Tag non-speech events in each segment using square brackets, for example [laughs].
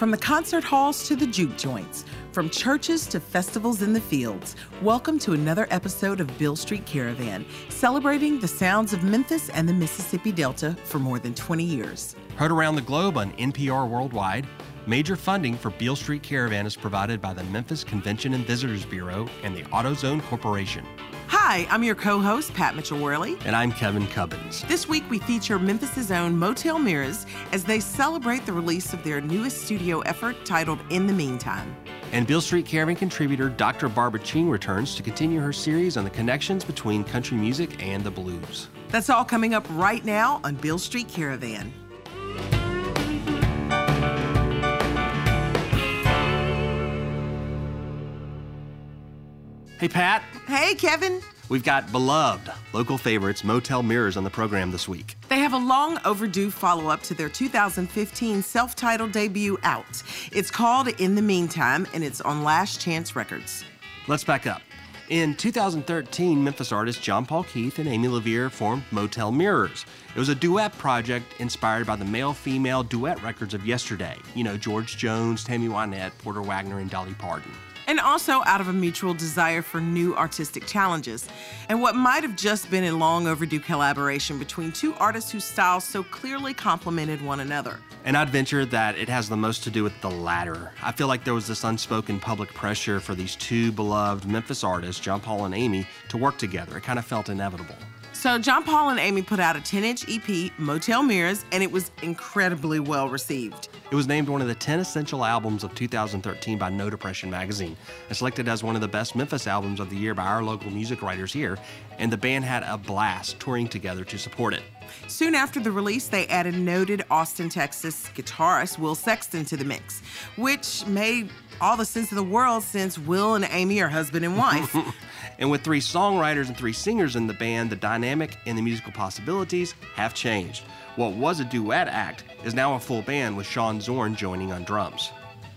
From the concert halls to the juke joints, from churches to festivals in the fields, welcome to another episode of Beale Street Caravan, celebrating the sounds of Memphis and the Mississippi Delta for more than 20 years. Heard around the globe on NPR Worldwide, major funding for Beale Street Caravan is provided by the Memphis Convention and Visitors Bureau and the AutoZone Corporation. Hi, I'm your co host, Pat Mitchell Worley. And I'm Kevin Cubbins. This week we feature Memphis's own Motel Mirrors as they celebrate the release of their newest studio effort titled In the Meantime. And Beale Street Caravan contributor Dr. Barbara Ching returns to continue her series on the connections between country music and the blues. That's all coming up right now on Beale Street Caravan. Hey, Pat. Hey, Kevin. We've got beloved local favorites Motel Mirrors on the program this week. They have a long overdue follow up to their 2015 self titled debut out. It's called In the Meantime, and it's on Last Chance Records. Let's back up. In 2013, Memphis artists John Paul Keith and Amy LaVere formed Motel Mirrors. It was a duet project inspired by the male female duet records of yesterday. You know, George Jones, Tammy Wynette, Porter Wagoner, and Dolly Parton and also out of a mutual desire for new artistic challenges, and what might have just been a long overdue collaboration between two artists whose styles so clearly complemented one another. And I'd venture that it has the most to do with the latter. I feel like there was this unspoken public pressure for these two beloved Memphis artists, John Paul and Amy, to work together. It kind of felt inevitable. So, John Paul and Amy put out a 10 inch EP, Motel Mirrors, and it was incredibly well received. It was named one of the 10 essential albums of 2013 by No Depression magazine and selected as one of the best Memphis albums of the year by our local music writers here, and the band had a blast touring together to support it. Soon after the release, they added noted Austin, Texas guitarist Will Sexton to the mix, which made all the sense of the world since Will and Amy are husband and wife. [laughs] and with three songwriters and three singers in the band, the dynamic and the musical possibilities have changed. What was a duet act is now a full band with Sean Zorn joining on drums.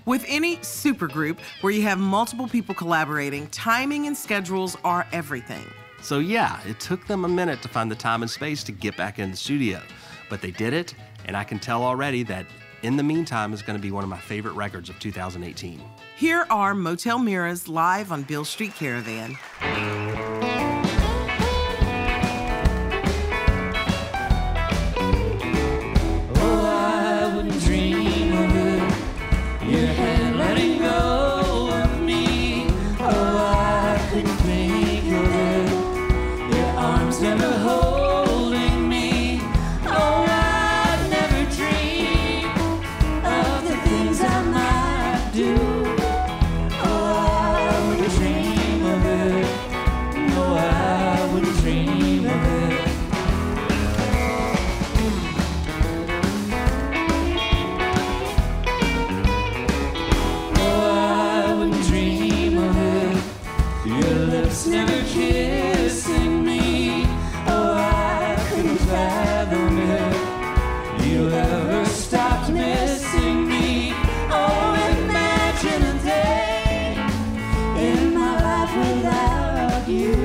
With any supergroup where you have multiple people collaborating, timing and schedules are everything. So, yeah, it took them a minute to find the time and space to get back in the studio, but they did it, and I can tell already that in the Meantime is going to be one of my favorite records of 2018. Here are Motel Mirrors live on Beale Street Caravan. you.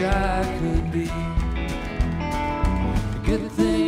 Wish I could be. Good things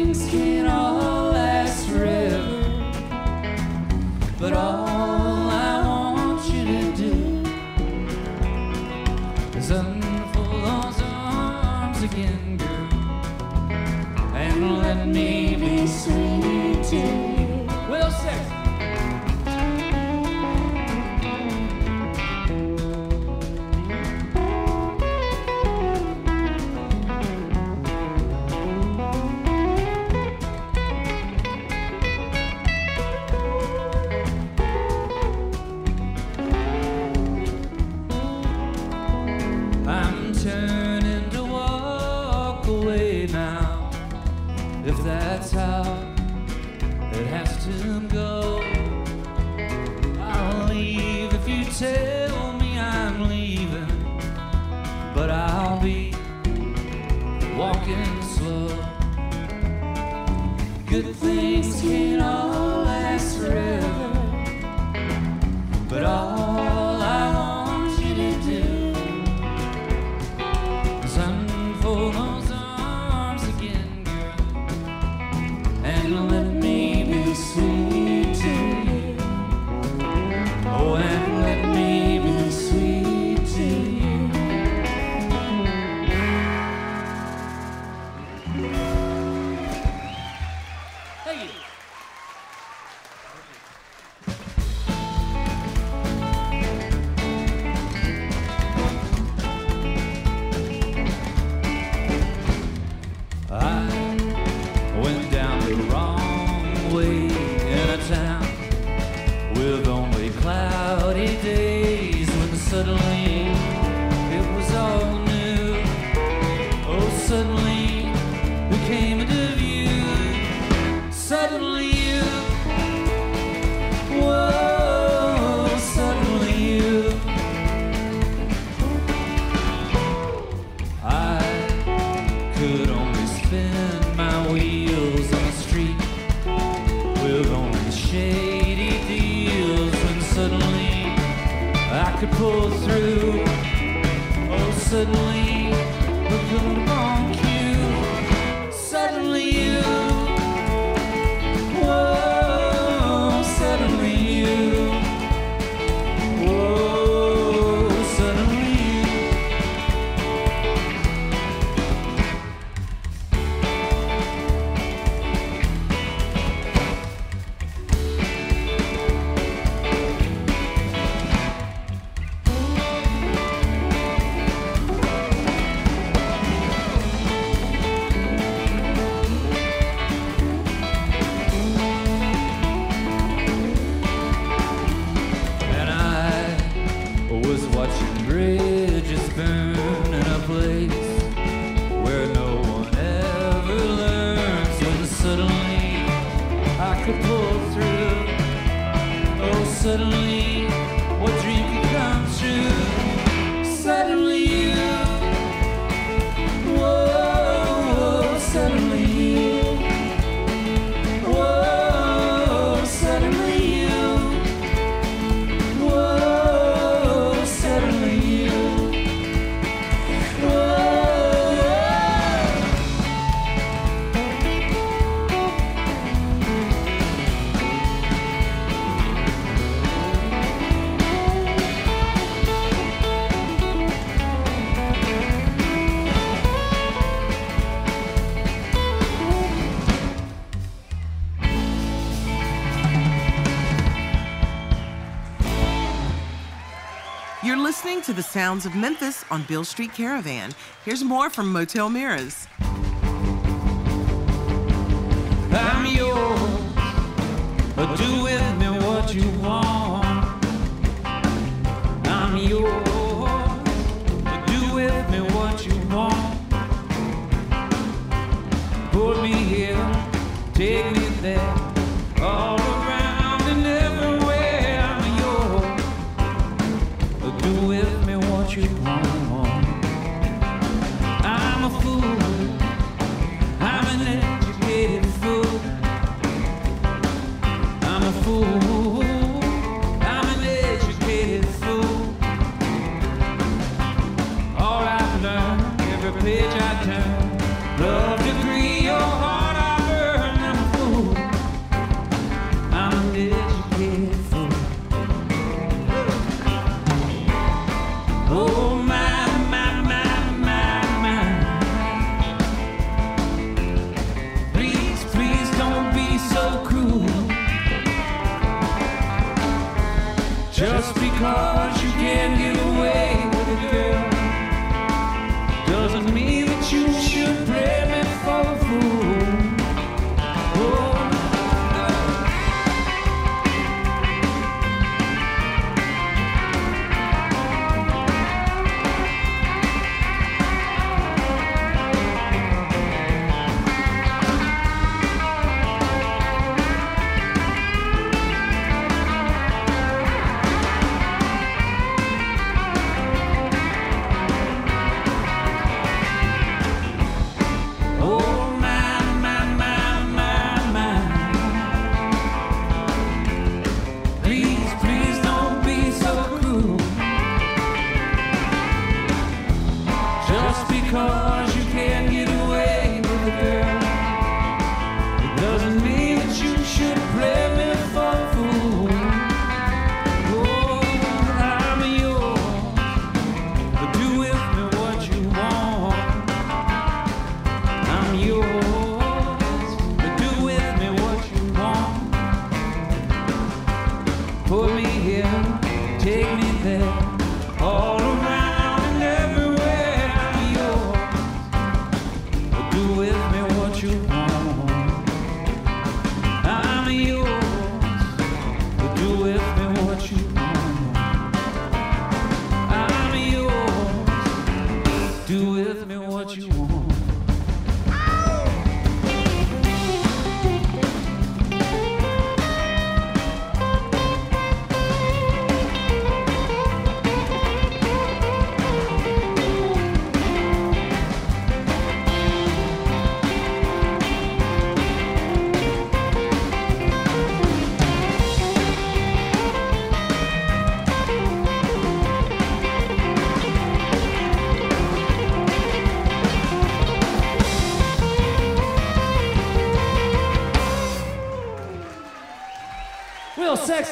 sounds of Memphis on Beale Street Caravan. Here's more from Motel Mirrors.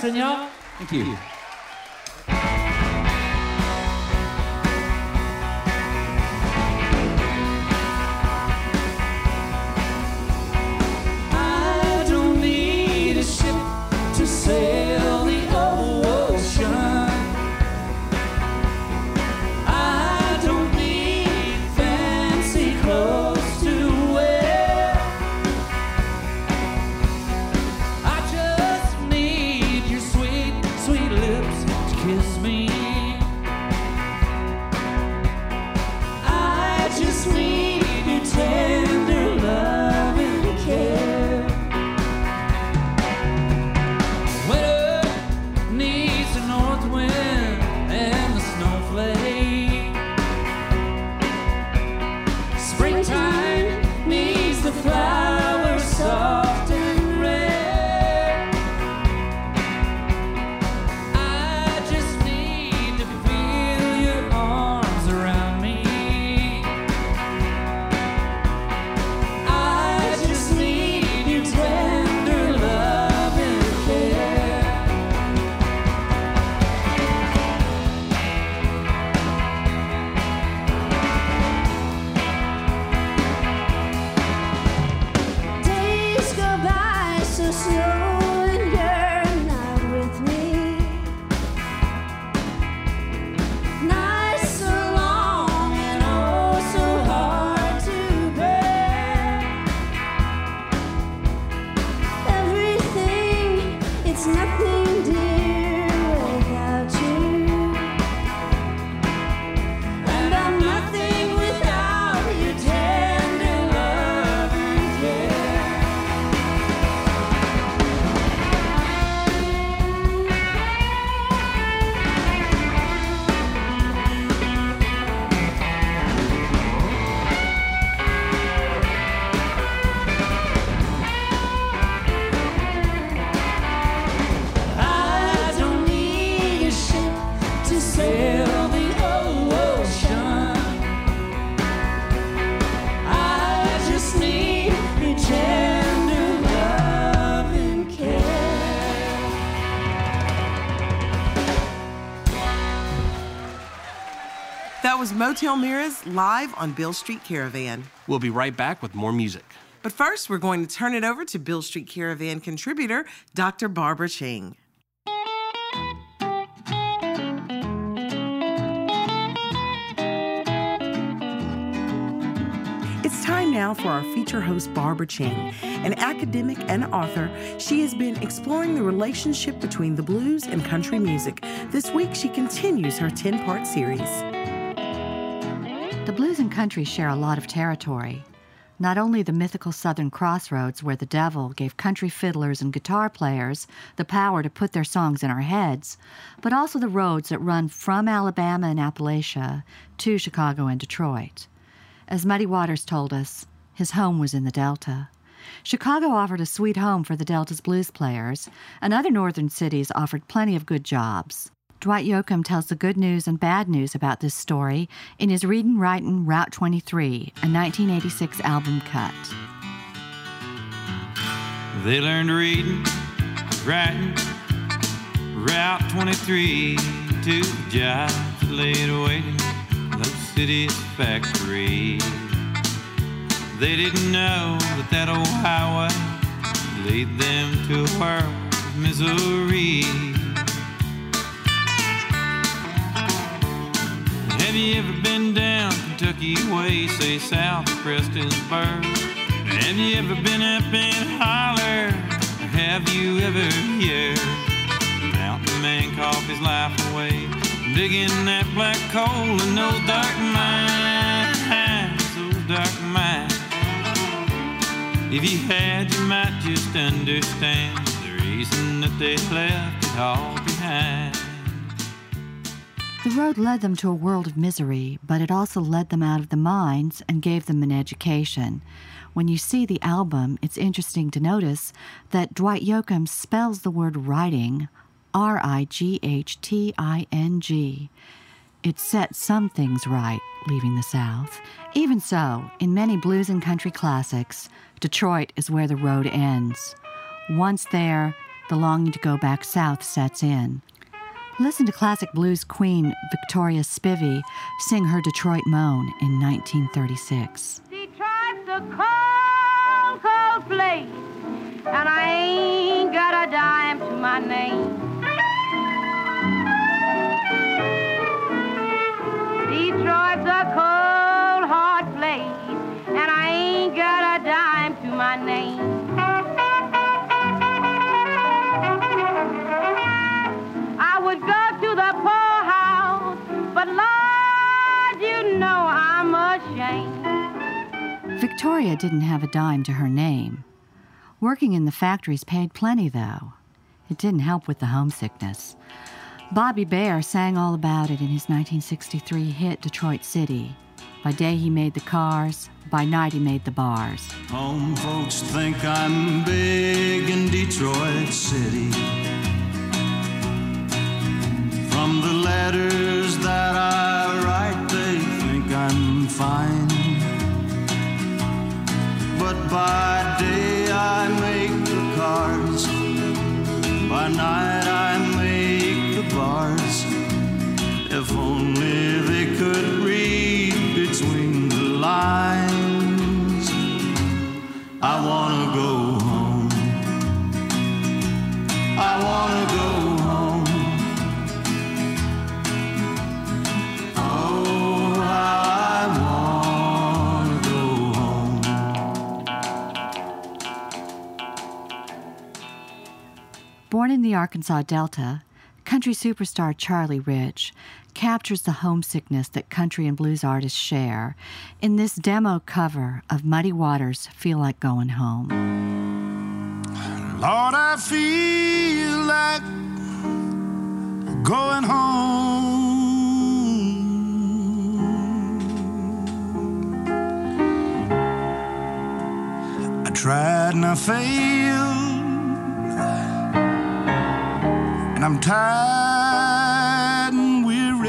Thank you. Was Mirrors live on Beale Street Caravan. We'll be right back with more music. But first, we're going to turn it over to Beale Street Caravan contributor, Dr. Barbara Ching. It's time now for our feature host, Barbara Ching. An academic and author, she has been exploring the relationship between the blues and country music. This week, she continues her 10 part series. The blues and country share a lot of territory. Not only the mythical southern crossroads where the devil gave country fiddlers and guitar players the power to put their songs in our heads, but also the roads that run from Alabama and Appalachia to Chicago and Detroit. As Muddy Waters told us, his home was in the Delta. Chicago offered a sweet home for the Delta's blues players, and other northern cities offered plenty of good jobs. Dwight Yoakam tells the good news and bad news about this story in his Readin' Writin' Route 23, a 1986 album cut. They learned reading, writing, Route 23 to the jobs laid waiting in those cities' factories. They didn't know that that old highway lead them to a world of misery. Have you ever been down Kentucky way, say south of Prestonsburg? Have you ever been up in Holler? Have you ever heard Mountain Man cough his life away, digging that black coal in those dark mines, those dark mines? If you had, you might just understand the reason that they left it all behind. The road led them to a world of misery, but it also led them out of the mines and gave them an education. When you see the album, it's interesting to notice that Dwight Yoakam spells the word writing R I G H T I N G. It set some things right, leaving the South. Even so, in many blues and country classics, Detroit is where the road ends. Once there, the longing to go back south sets in. Listen to classic blues queen Victoria Spivey sing her Detroit Moan in 1936. Detroit's a cold, cold place, and I ain't got a dime to my name. Victoria didn't have a dime to her name. Working in the factories paid plenty, though. It didn't help with the homesickness. Bobby Bare sang all about it in his 1963 hit Detroit City. By day he made the cars, by night he made the bars. Home folks think I'm big in Detroit City. From the letters that I write, they think I'm fine. But by day I make the cars, by night I make the bars. If only they could read between the lines. I wanna Born in the Arkansas Delta, country superstar Charlie Rich captures the homesickness that country and blues artists share in this demo cover of Muddy Waters' Feel Like Going Home. Lord, I feel like going home. I tried and I failed, and I'm tired and weary,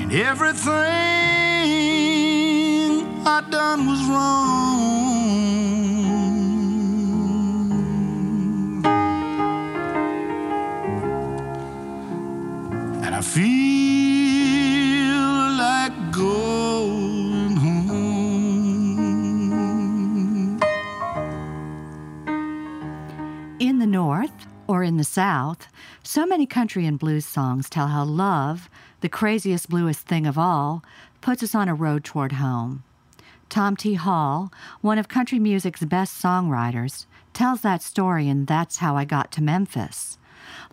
and everything I done was wrong. The South, so many country and blues songs tell how love, the craziest, bluest thing of all, puts us on a road toward home. Tom T. Hall, one of country music's best songwriters, tells that story in That's How I Got to Memphis.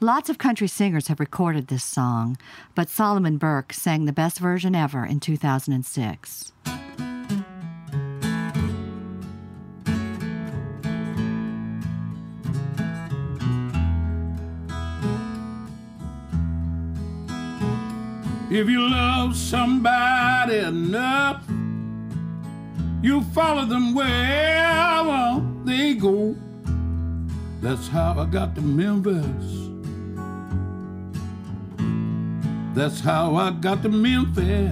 Lots of country singers have recorded this song, but Solomon Burke sang the best version ever in 2006. If you love somebody enough, you follow them wherever they go. That's how I got to Memphis. That's how I got to Memphis.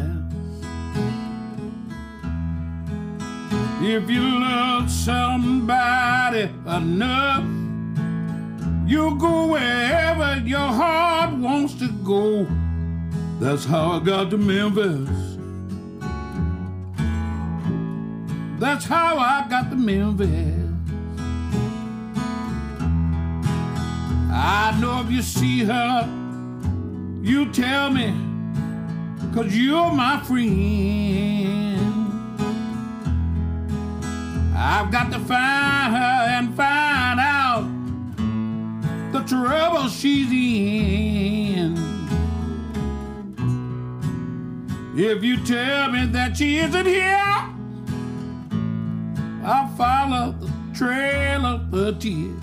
If you love somebody enough, you go wherever your heart wants to go. That's how I got to Memphis. That's how I got to Memphis. I know if you see her, you tell me, cause you're my friend. I've got to find her and find out the trouble she's in. If you tell me that she isn't here, I'll follow the trail of her tears.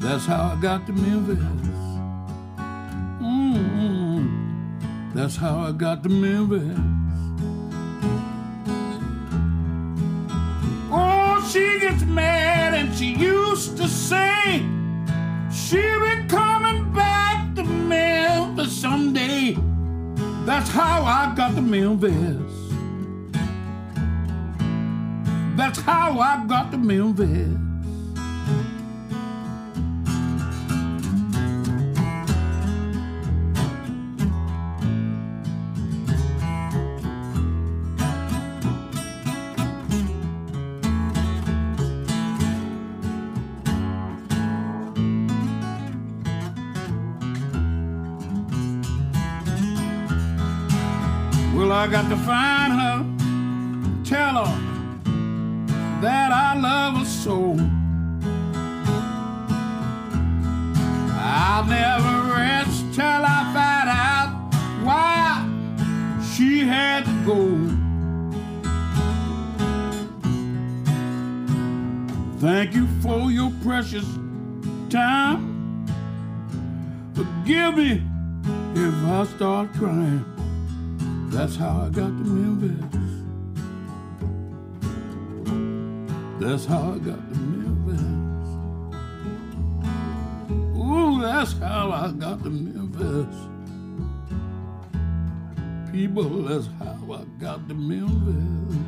That's how I got to Memphis. mm That's how I got to Memphis. Oh, she gets mad and she used to say she'll be coming back to Memphis someday. That's how I got the to Memphis. That's how I got to Memphis. Well, I got to find her, tell her that I love her so. I'll never rest till I find out why she had to go. Thank you for your precious time. Forgive me if I start crying. That's how I got to Memphis. That's how I got to Memphis. Ooh, that's how I got to Memphis. People, that's how I got to Memphis.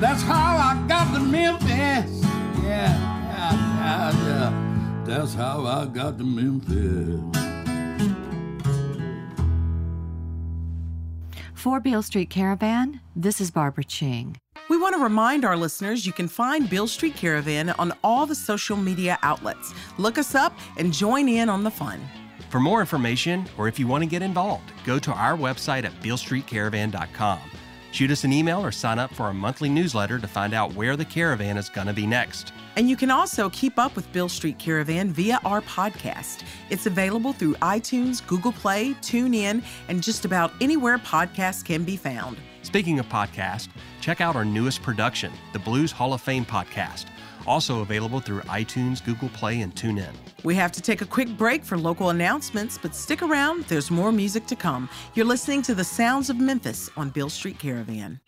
That's how I got to Memphis. Yeah, yeah, yeah, yeah. That's how I got to Memphis. For Beale Street Caravan, this is Barbara Ching. We want to remind our listeners you can find Beale Street Caravan on all the social media outlets. Look us up and join in on the fun. For more information or if you want to get involved, go to our website at bealestreetcaravan.com. Shoot us an email or sign up for our monthly newsletter to find out where the caravan is going to be next. And you can also keep up with Beale Street Caravan via our podcast. It's available through iTunes, Google Play, TuneIn, and just about anywhere podcasts can be found. Speaking of podcasts, check out our newest production, the Blues Hall of Fame podcast, also available through iTunes, Google Play, and TuneIn. We have to take a quick break for local announcements, but stick around, there's more music to come. You're listening to the sounds of Memphis on Beale Street Caravan.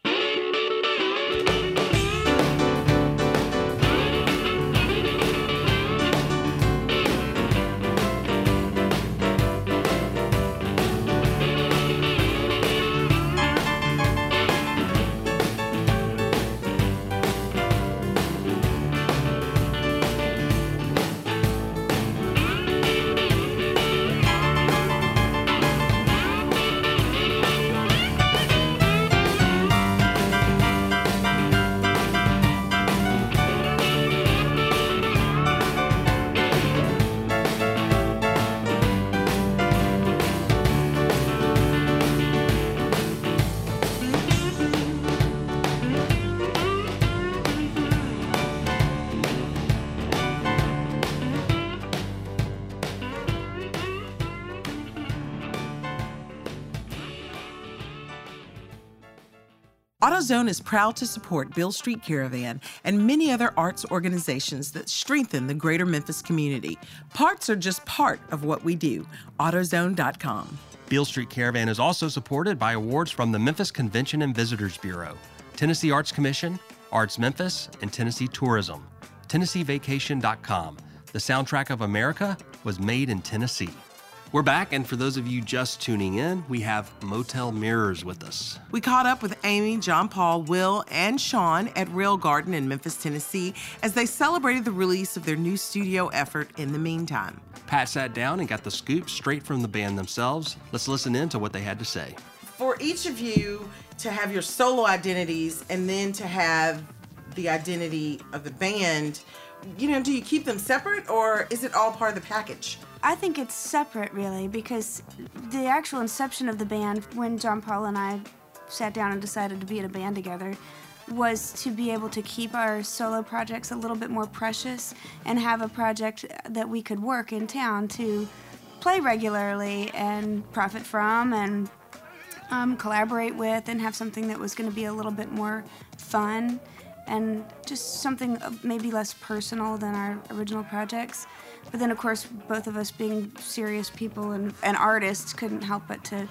AutoZone is proud to support Beale Street Caravan and many other arts organizations that strengthen the greater Memphis community. Parts are just part of what we do. AutoZone.com. Beale Street Caravan is also supported by awards from the Memphis Convention and Visitors Bureau, Tennessee Arts Commission, Arts Memphis, and Tennessee Tourism. TennesseeVacation.com. The soundtrack of America was made in Tennessee. We're back, and for those of you just tuning in, we have Motel Mirrors with us. We caught up with Amy, John Paul, Will, and Sean at Rail Garden in Memphis, Tennessee, as they celebrated the release of their new studio effort in the meantime. Pat sat down and got the scoop straight from the band themselves. Let's listen in to what they had to say. For each of you to have your solo identities and then to have the identity of the band, you know, do you keep them separate or is it all part of the package? I think it's separate, really, because the actual inception of the band, when John Paul and I sat down and decided to be in a band together, was to be able to keep our solo projects a little bit more precious and have a project that we could work in town to play regularly and profit from and um, collaborate with and have something that was going to be a little bit more fun and just something maybe less personal than our original projects. But then, of course, both of us being serious people and, and artists couldn't help but to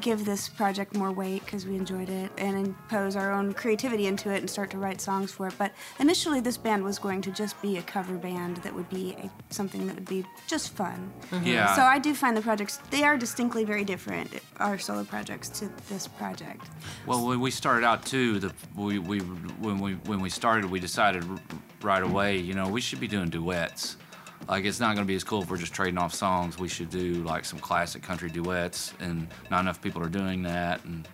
give this project more weight because we enjoyed it and impose our own creativity into it and start to write songs for it. But initially, this band was going to just be a cover band that would be a, something that would be just fun. Mm-hmm. Yeah. So I do find the projects, they are distinctly very different, our solo projects, to this project. Well, when we started out too, the we, we when we when we started, we decided right away, you know, we should be doing duets. Like it's not going to be as cool if we're just trading off songs. We should do like some classic country duets, and not enough people are doing that. And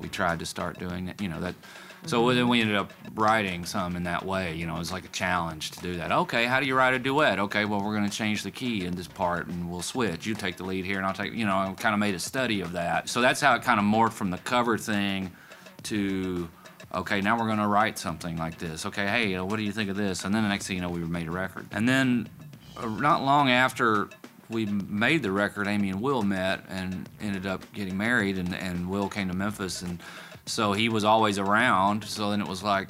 we tried to start doing it, you know that. So mm-hmm. then we ended up writing some in that way. You know, it was like a challenge to do that. Okay, how do you write a duet? Okay, well we're going to change the key in this part, and we'll switch. You take the lead here, and I'll take. You know, I kind of made a study of that. So that's how it kind of morphed from the cover thing to okay, now we're going to write something like this. Okay, hey, what do you think of this? And then the next thing you know, we made a record. And then Uh, not long after we made the record, Amy and Will met and ended up getting married, and, and Will came to Memphis. And so he was always around. So then it was like,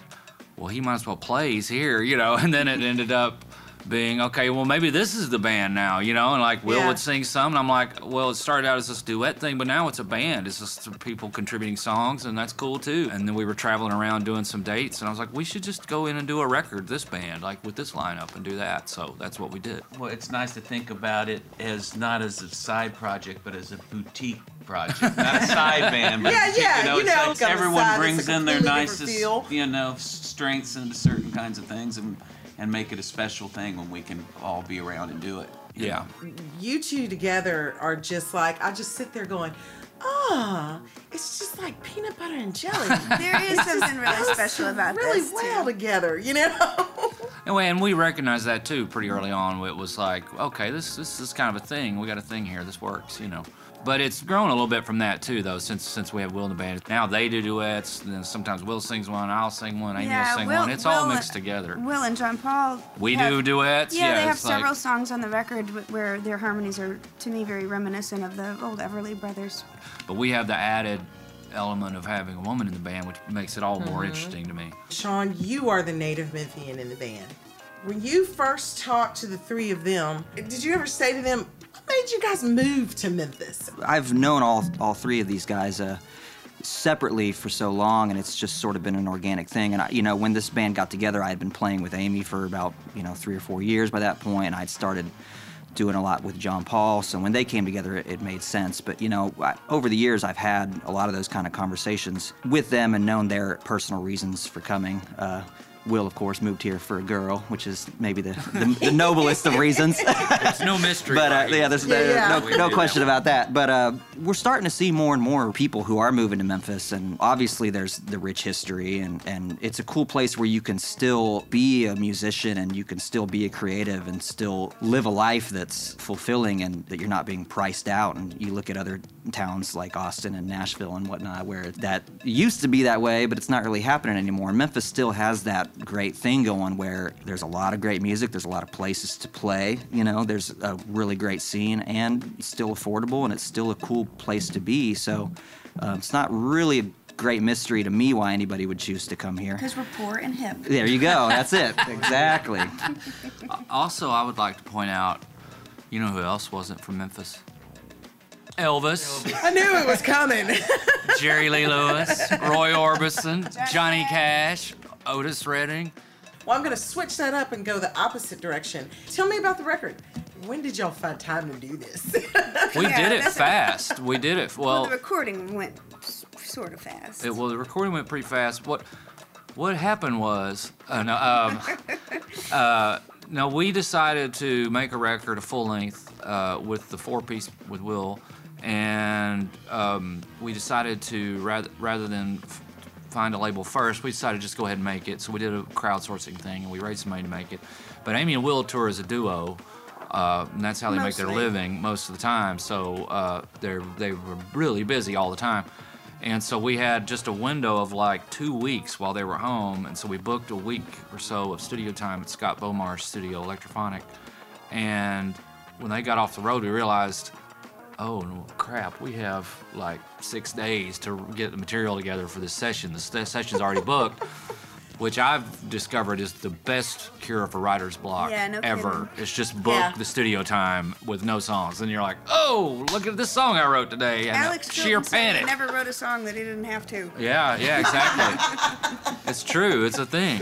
well, he might as well play. He's here, you know. [laughs] And then it ended up being okay. Well, maybe this is the band now, you know. And like Will Yeah. would sing some, and I'm like, well, it started out as this duet thing, but now it's a band. It's just people contributing songs, and that's cool too. And then we were traveling around doing some dates, and I was like, we should just go in and do a record, this band, like with this lineup, and do that. So that's what we did. Well, it's nice to think about it as not as a side project, but as a boutique project, not a side [laughs] band. But Yeah, yeah, You know, you it's know, like it's got a everyone side, it's brings in their nicest, feel. you know, strengths into certain kinds of things, and and make it a special thing when we can all be around and do it. you Yeah. know? You two together are just like, I just sit there going, ah, it's just like peanut butter and jelly. [laughs] There is something really special about really this. Really well too. together, you know? [laughs] And we, and we recognized that too pretty early on. It was like, okay, this this is kind of a thing. We got a thing here. This works, you know. But it's grown a little bit from that too, though, since since we have Will in the band. Now they do duets, and then sometimes Will sings one, I'll sing one, Amy Yeah, will sing Will- one. It's all Will- mixed together. Will and John Paul. We have- do duets. Yeah, they have it's like- several songs on the record wh- where their harmonies are, to me, very reminiscent of the old Everly Brothers. But we have the added element of having a woman in the band, which makes it all more Mhm. interesting to me. Sean, you are the native Memphian in the band. When you first talked to the three of them, did you ever say to them, what made you guys move to Memphis? I've known all all three of these guys uh, separately for so long, and it's just sort of been an organic thing. And I, you know, when this band got together, I had been playing with Amy for about you know three or four years by that point, and I'd started doing a lot with John Paul. So when they came together, it, it made sense. But you know, I, over the years, I've had a lot of those kind of conversations with them and known their personal reasons for coming. Uh, Will, of course, moved here for a girl, which is maybe the, the, the noblest of reasons. [laughs] It's no mystery. But uh, yeah, there's Yeah, no, yeah. no, no question that. about that. But uh, we're starting to see more and more people who are moving to Memphis, and obviously there's the rich history, and, and it's a cool place where you can still be a musician and you can still be a creative and still live a life that's fulfilling and that you're not being priced out. And you look at other towns like Austin and Nashville and whatnot, where that used to be that way, but it's not really happening anymore. Memphis still has that great thing going where there's a lot of great music, there's a lot of places to play, you know, there's a really great scene and still affordable and it's still a cool place to be. So uh, it's not really a great mystery to me why anybody would choose to come here. Because we're poor and hip. There you go. That's it. [laughs] Exactly. Also, I would like to point out, you know who else wasn't from Memphis? Elvis, I knew it was coming. Jerry Lee Lewis, Roy Orbison, Johnny Cash, Otis Redding. well, I'm going to switch that up and go the opposite direction. Tell me about the record. When did y'all find time to do this? [laughs] We Yeah, did it fast. We did it Well, well. the recording went sort of fast. It, well, the recording went pretty fast. What what happened was, uh, no, um, [laughs] uh, no, we decided to make a record, a full length, uh, with the four piece with Will, and um, we decided to rather rather than f- find a label first, we decided to just go ahead and make it. So we did a crowdsourcing thing, and we raised some money to make it. But Amy and Will tour as a duo. Uh, and that's how they make their living most of the time. So uh, they're they were really busy all the time. And so we had just a window of like two weeks while they were home. And so we booked a week or so of studio time at Scott Bomar's studio, Electraphonic. And when they got off the road, we realized, oh no, crap, we have like six days to get the material together for this session. The session's already booked, [laughs] which I've discovered is the best cure for writer's block Yeah, no ever. kidding. It's just book Yeah. the studio time with no songs. And you're like, oh, look at this song I wrote today. And Alex sheer Chilton said he panic. never wrote a song that he didn't have to. Yeah, yeah, exactly. [laughs] it's true. It's a thing.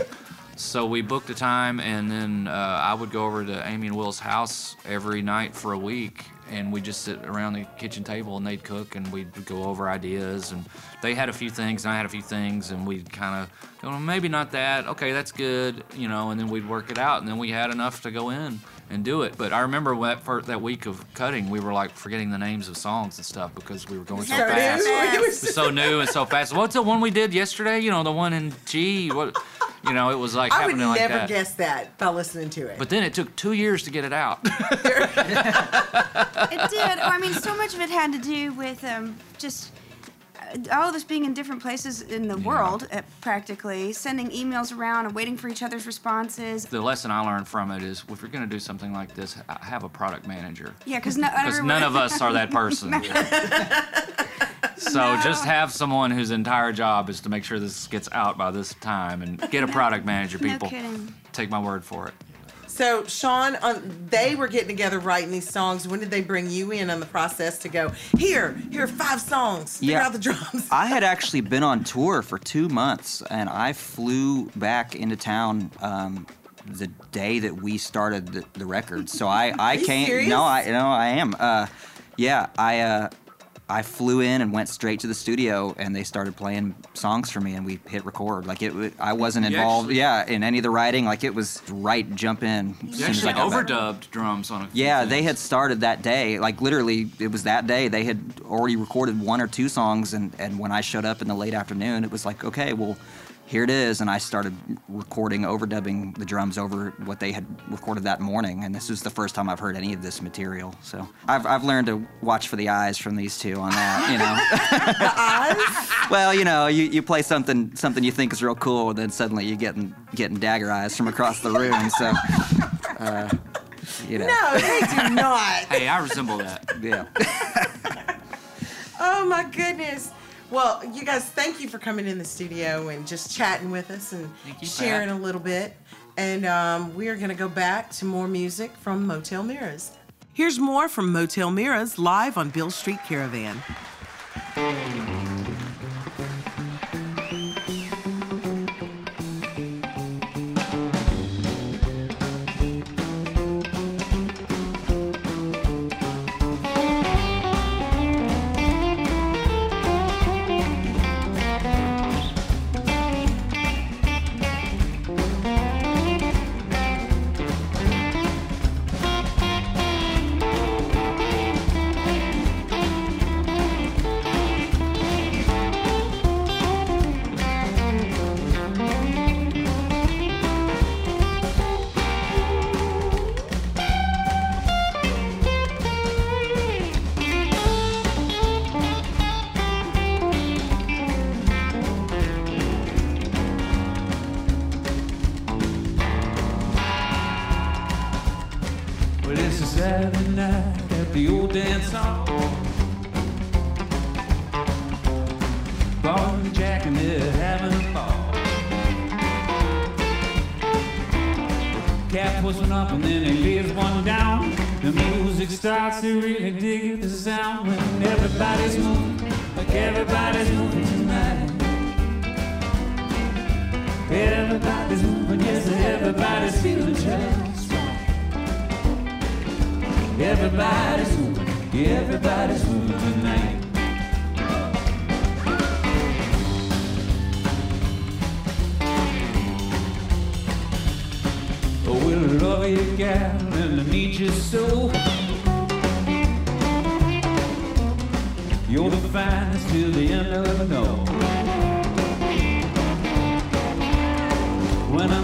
So we booked a time, and then uh, I would go over to Amy and Will's house every night for a week, and we'd just sit around the kitchen table, and they'd cook, and we'd go over ideas, and they had a few things, and I had a few things, and we'd kind of go, well, maybe not that. Okay, that's good, you know, and then we'd work it out, and then we had enough to go in and do it. But I remember that for that week of cutting, we were like forgetting the names of songs and stuff because we were going so So fast. It was It was so new and so fast. What's the one we did yesterday? You know, the one in G. What? You know, it was like I would happening like never that. guess that by listening to it. But then it took two years to get it out. [laughs] It did. I mean, so much of it had to do with um, just all of us being in different places in the world, uh, practically, sending emails around and waiting for each other's responses. the lesson I learned from it is, if you're going to do something like this, ha- have a product manager. Yeah, because no, none of us are that [laughs] person. So just have someone whose entire job is to make sure this gets out by this time, and get a product manager. people. No kidding. take my word for it. So, Sean, um, they were getting together writing these songs. When did they bring you in on the process to go, here, here are five songs, figure Yeah. out the drums? I had actually been on tour for two months, and I flew back into town um, the day that we started the, the record. So I, I came. serious? No, I no, I am. Uh, yeah, I uh, I flew in and went straight to the studio, and they started playing songs for me, and we hit record. Like it, I wasn't involved. actually- yeah, in any of the writing. Like it was right jump in. You actually got back. overdubbed drums on a Yeah, they had started that day. Like literally, it was that day. They had already recorded one or two songs, and and when I showed up in the late afternoon, it was like, okay, well, here it is. And I started recording, overdubbing the drums over what they had recorded that morning. And this was the first time I've heard any of this material. So I've, I've learned to watch for the eyes from these two on that, you know. [laughs] Eyes Well, you know, you, you play something something you think is real cool, and then suddenly you're getting getting dagger eyes from across the room. So, uh, you know. No, they do not. Hey, I resemble that. Yeah. [laughs] Oh my goodness. Well, you guys, thank you for coming in the studio and just chatting with us and sharing a little bit. And um, we are going to go back to more music from Motel Mirrors. Here's more from Motel Mirrors live on Beale Street Caravan. Everybody's moving, yes, everybody's feeling just right. Everybody's moving, everybody's moving tonight. Oh, we'll love you, gal, and I need you so. You're the finest till the end I'll ever know.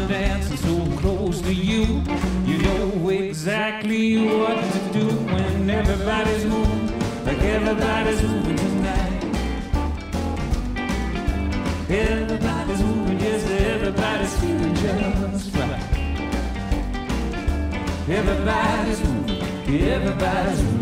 Dancing so close to you, you know exactly what to do when everybody's moving, like everybody's moving tonight. Everybody's moving, yes, everybody's feeling just right. Everybody's moving, everybody's moving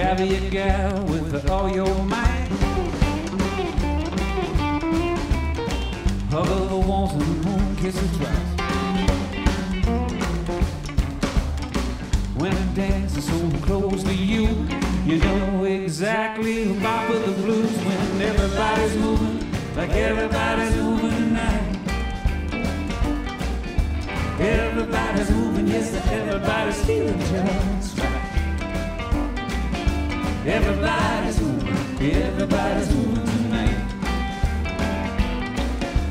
grab your gal with all your might? Huggle the walls and moon kiss her twice. When I'm dancing so close to you, you know exactly about with the blues when everybody's moving, like everybody's moving tonight. Everybody's moving, yes, everybody's feeling right. Everybody's moving, everybody's moving tonight.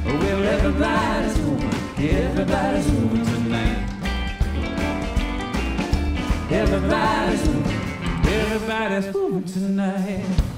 Well, everybody's moving, everybody's moving tonight. Everybody's moving, everybody's moving tonight.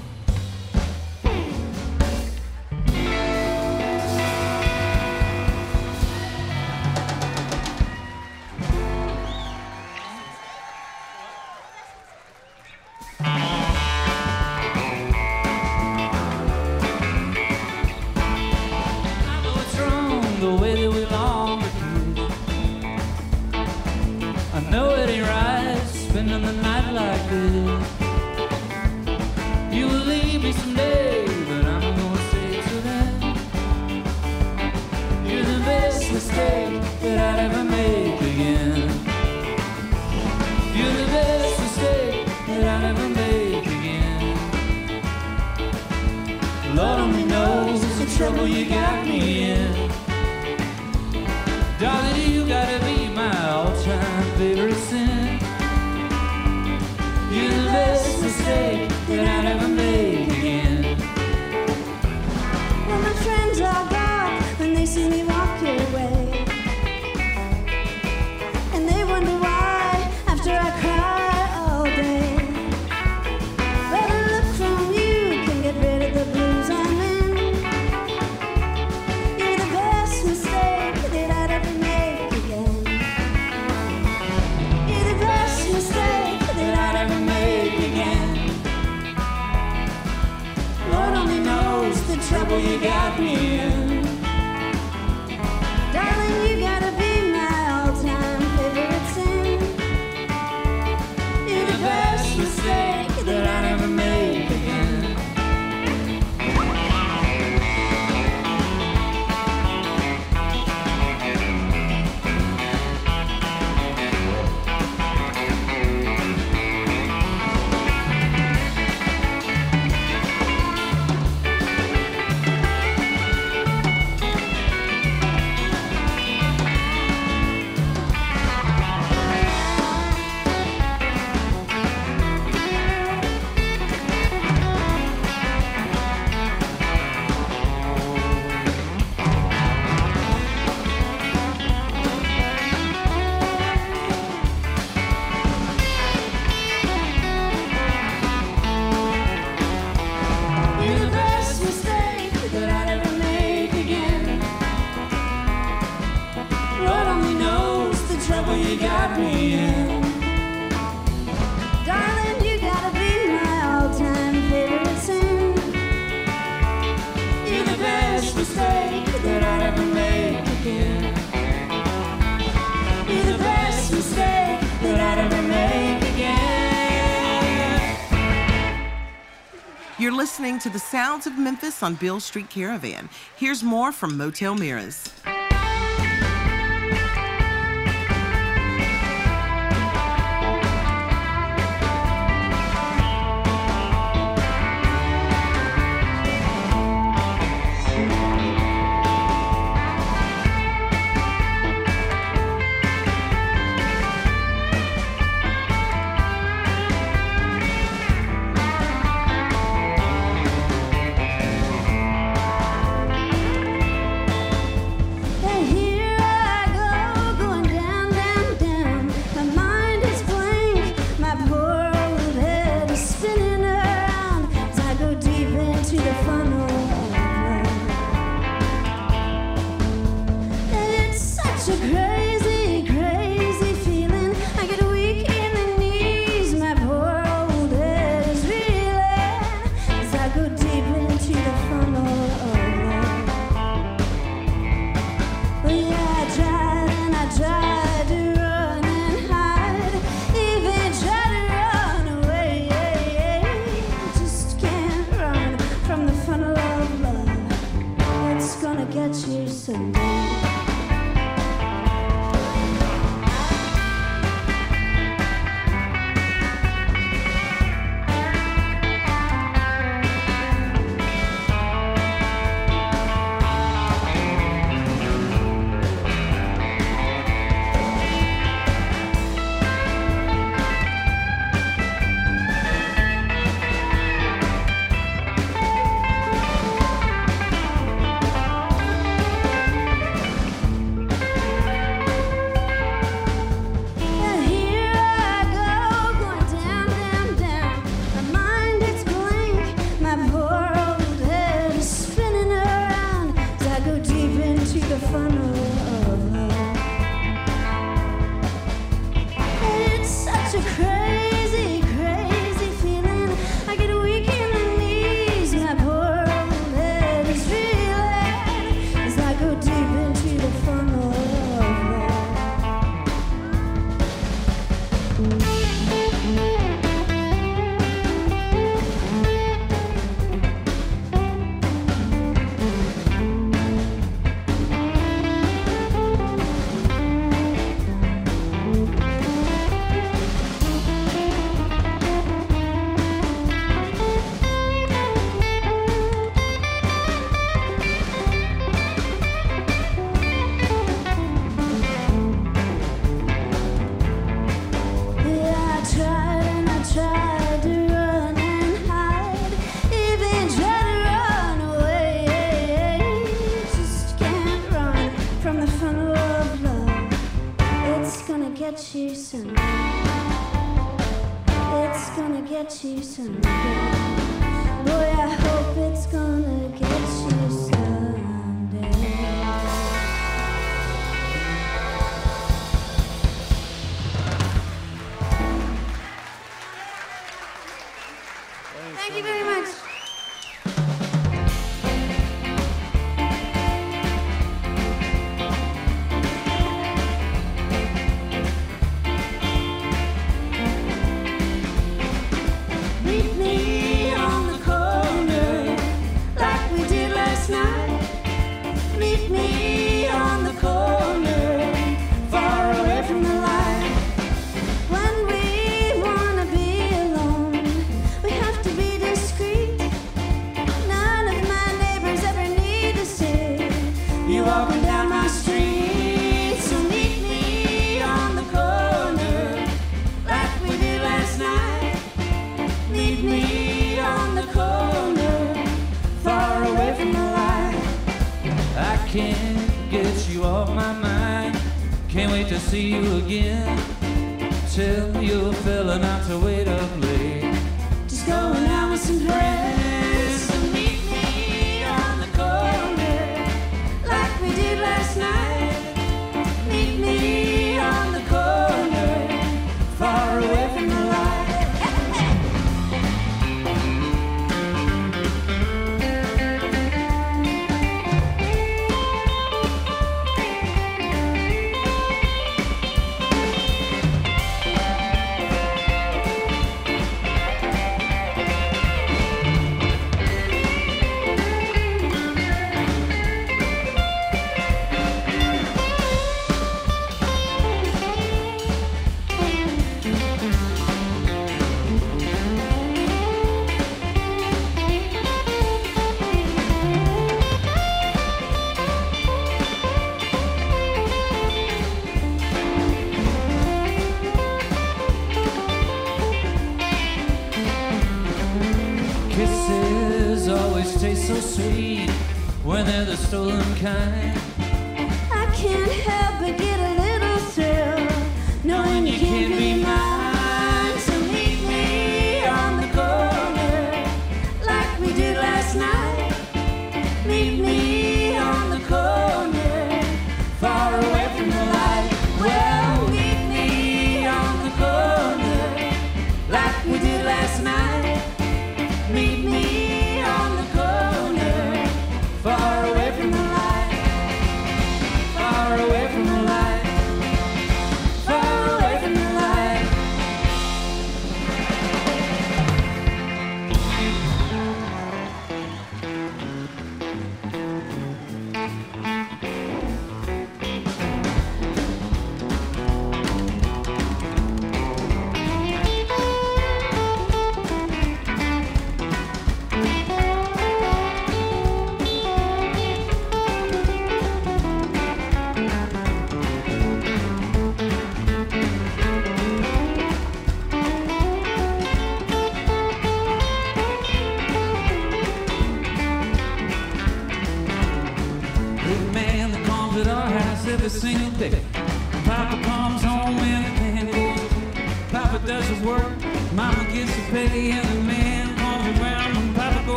You're listening to the sounds of Memphis on Beale Street Caravan. Here's more from Motel Mirrors.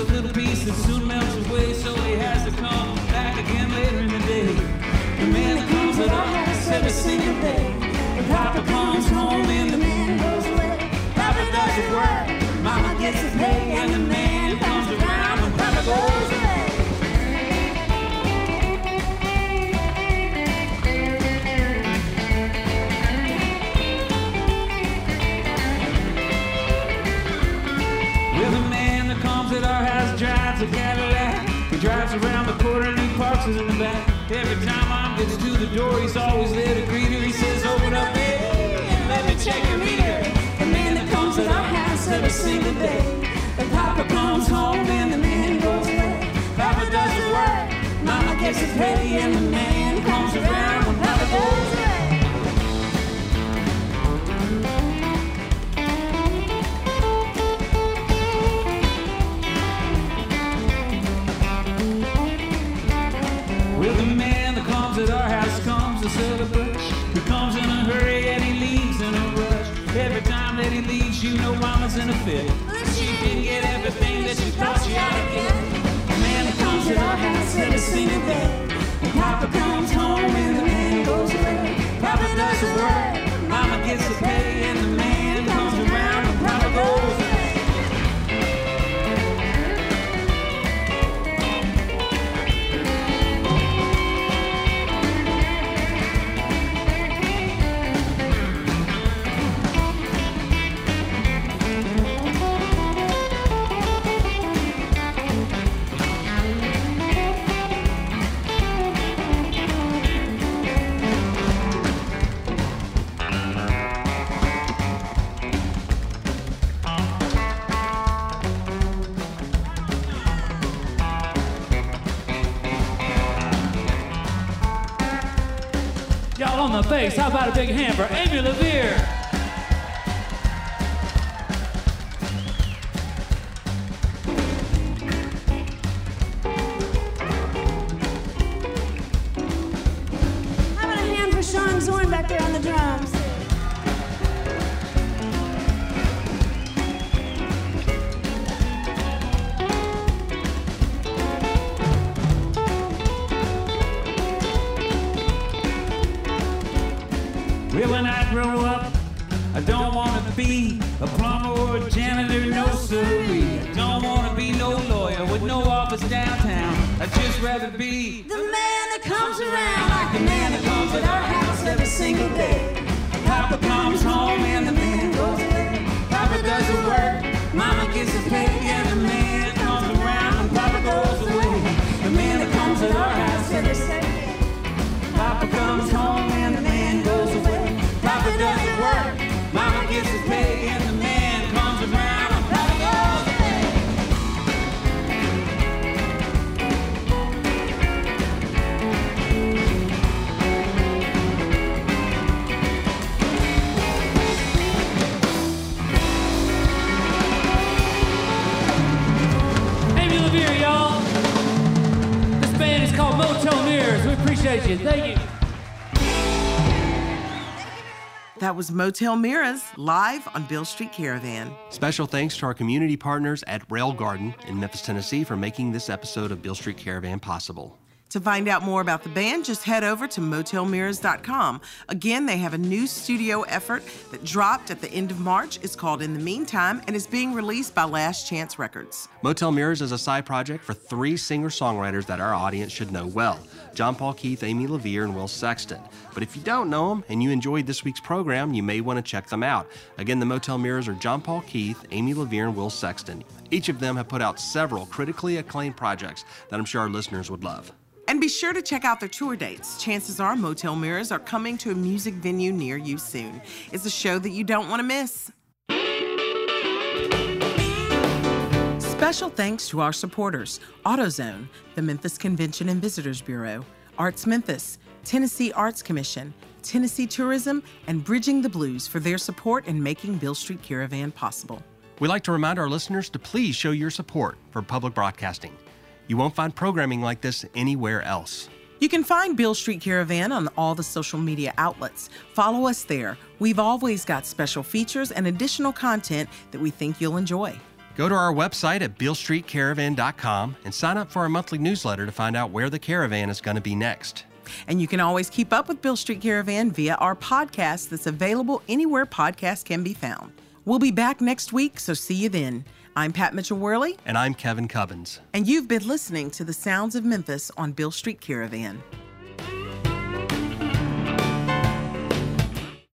a little piece that soon melts away, so he has to come back again later in the day. The man that comes at all has said a single day. But Papa comes home and the man goes away. Papa does his work, Mama gets his pay, and the a Cadillac. He drives around the corner and he parks in the back. Every time I'm getting to the door, he's always there to greet her. He says, Open up, baby, and let me check your meter. The man that comes to our house every single day. The papa comes home and the man goes away. Papa does his work, Mama gets his ready, and the man comes around when Papa goes away. dances of the bush who comes in a hurry and he leaves in a rush. Every time that he leaves, you know mama's in a fit. She didn't get everything that she thought she ought to get. The man that comes to our house never seen it bad. Papa comes home and the man goes away. Papa does the work, mama gets the pay, and the man comes around and Papa goes away. How about a big hand for Amy LaVere? Is Motel Mirrors. We appreciate you. Thank you. That was Motel Mirrors live on Beale Street Caravan. Special thanks to our community partners at Rail Garden in Memphis, Tennessee for making this episode of Beale Street Caravan possible. To find out more about the band, just head over to motelmirrors.com. Again, they have a new studio effort that dropped at the end of March. It's called In the Meantime and is being released by Last Chance Records. Motel Mirrors is a side project for three singer songwriters that our audience should know well John Paul Keith, Amy LaVere, and Will Sexton. But if you don't know them and you enjoyed this week's program, you may want to check them out. Again, the Motel Mirrors are John Paul Keith, Amy LaVere, and Will Sexton. Each of them have put out several critically acclaimed projects that I'm sure our listeners would love. And be sure to check out their tour dates. Chances are Motel Mirrors are coming to a music venue near you soon. It's a show that you don't want to miss. Special thanks to our supporters AutoZone, the Memphis Convention and Visitors Bureau, Arts Memphis, Tennessee Arts Commission, Tennessee Tourism, and Bridging the Blues for their support in making Beale Street Caravan possible. We'd like to remind our listeners to please show your support for public broadcasting. You won't find programming like this anywhere else. You can find Beale Street Caravan on all the social media outlets. Follow us there. We've always got special features and additional content that we think you'll enjoy. Go to our website at bealestreetcaravan.com and sign up for our monthly newsletter to find out where the caravan is going to be next. And you can always keep up with Beale Street Caravan via our podcast that's available anywhere podcasts can be found. We'll be back next week, so see you then. I'm Pat Mitchell Worley, And I'm Kevin Cubbins. and you've been listening to the sounds of Memphis on Beale Street Caravan.